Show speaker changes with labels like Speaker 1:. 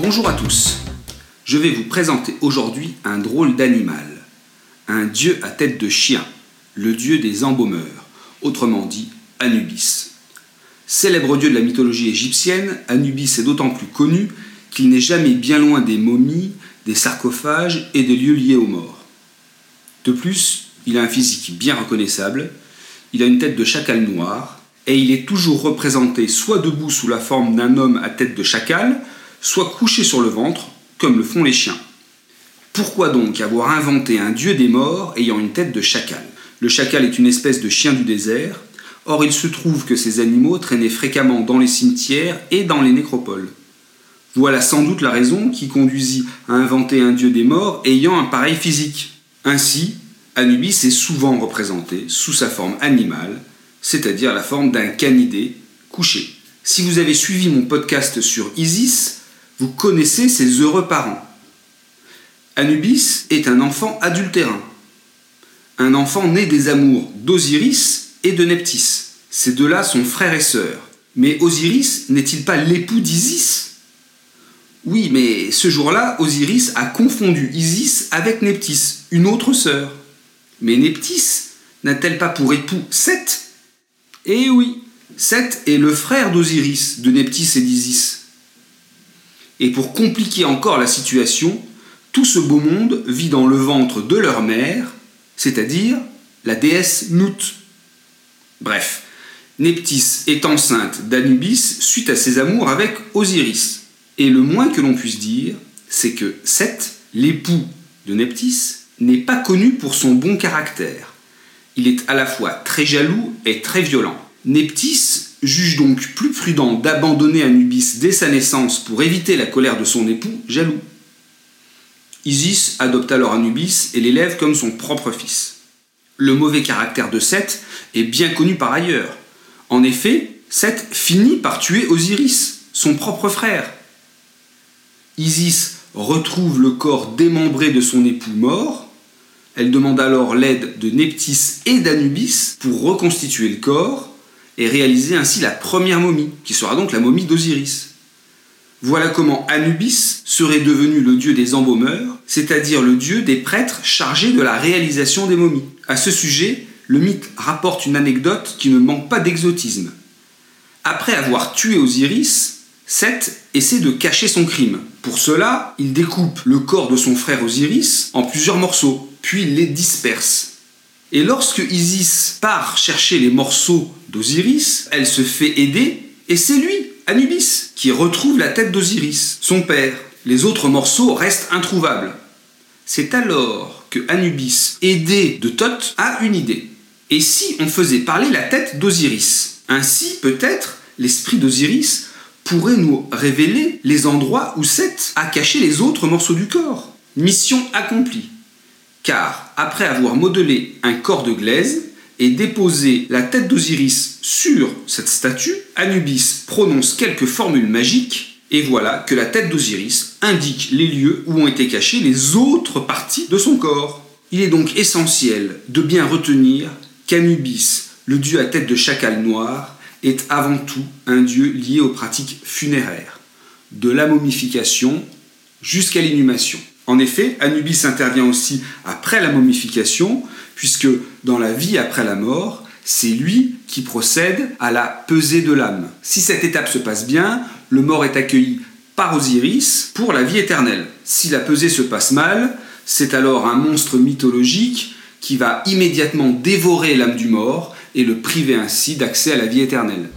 Speaker 1: Bonjour à tous. Je vais vous présenter aujourd'hui un drôle d'animal, un dieu à tête de chien, le dieu des embaumeurs, autrement dit Anubis. Célèbre dieu de la mythologie égyptienne, Anubis est d'autant plus connu qu'il n'est jamais bien loin des momies, des sarcophages et des lieux liés aux morts. De plus, il a un physique bien reconnaissable, il a une tête de chacal noir, et il est toujours représenté soit debout sous la forme d'un homme à tête de chacal, soit couché sur le ventre, comme le font les chiens. Pourquoi donc avoir inventé un dieu des morts ayant une tête de chacal? Le chacal est une espèce de chien du désert, or il se trouve que ces animaux traînaient fréquemment dans les cimetières et dans les nécropoles. Voilà sans doute la raison qui conduisit à inventer un dieu des morts ayant un pareil physique. Ainsi, Anubis est souvent représenté sous sa forme animale, c'est-à-dire la forme d'un canidé couché. Si vous avez suivi mon podcast sur Isis, vous connaissez ses heureux parents. Anubis est un enfant adultérin, un enfant né des amours d'Osiris et de Neptis. Ces deux-là sont frères et sœurs. Mais Osiris n'est-il pas l'époux d'Isis? Oui, mais ce jour-là, Osiris a confondu Isis avec Neptis, une autre sœur. Mais Neptis n'a-t-elle pas pour époux Seth? Eh oui, Seth est le frère d'Osiris, de Neptis et d'Isis. Et pour compliquer encore la situation, tout ce beau monde vit dans le ventre de leur mère, c'est-à-dire la déesse Nout. Bref, Neptis est enceinte d'Anubis suite à ses amours avec Osiris. Et le moins que l'on puisse dire, c'est que Seth, l'époux de Neptis, n'est pas connu pour son bon caractère. Il est à la fois très jaloux et très violent. Neptis juge donc plus prudent d'abandonner Anubis dès sa naissance pour éviter la colère de son époux, jaloux. Isis adopte alors Anubis et l'élève comme son propre fils. Le mauvais caractère de Seth est bien connu par ailleurs. En effet, Seth finit par tuer Osiris, son propre frère. Isis retrouve le corps démembré de son époux mort. Elle demande alors l'aide de Neptis et d'Anubis pour reconstituer le corps et réaliser ainsi la première momie, qui sera donc la momie d'Osiris. Voilà comment Anubis serait devenu le dieu des embaumeurs, c'est-à-dire le dieu des prêtres chargés de la réalisation des momies. À ce sujet, le mythe rapporte une anecdote qui ne manque pas d'exotisme. Après avoir tué Osiris, Seth essaie de cacher son crime. Pour cela, il découpe le corps de son frère Osiris en plusieurs morceaux, puis les disperse. Et lorsque Isis part chercher les morceaux d'Osiris, elle se fait aider, et c'est lui, Anubis, qui retrouve la tête d'Osiris, son père. Les autres morceaux restent introuvables. C'est alors que Anubis, aidé de Thoth, a une idée. Et si on faisait parler la tête d'Osiris? Ainsi, peut-être, l'esprit d'Osiris pourrait nous révéler les endroits où Seth a caché les autres morceaux du corps. Mission accomplie car après avoir modelé un corps de glaise et déposé la tête d'Osiris sur cette statue, Anubis prononce quelques formules magiques et voilà que la tête d'Osiris indique les lieux où ont été cachées les autres parties de son corps. Il est donc essentiel de bien retenir qu'Anubis, le dieu à tête de chacal noir, est avant tout un dieu lié aux pratiques funéraires, de la momification jusqu'à l'inhumation. En effet, Anubis intervient aussi après la momification, puisque dans la vie après la mort, c'est lui qui procède à la pesée de l'âme. Si cette étape se passe bien, le mort est accueilli par Osiris pour la vie éternelle. Si la pesée se passe mal, c'est alors un monstre mythologique qui va immédiatement dévorer l'âme du mort et le priver ainsi d'accès à la vie éternelle.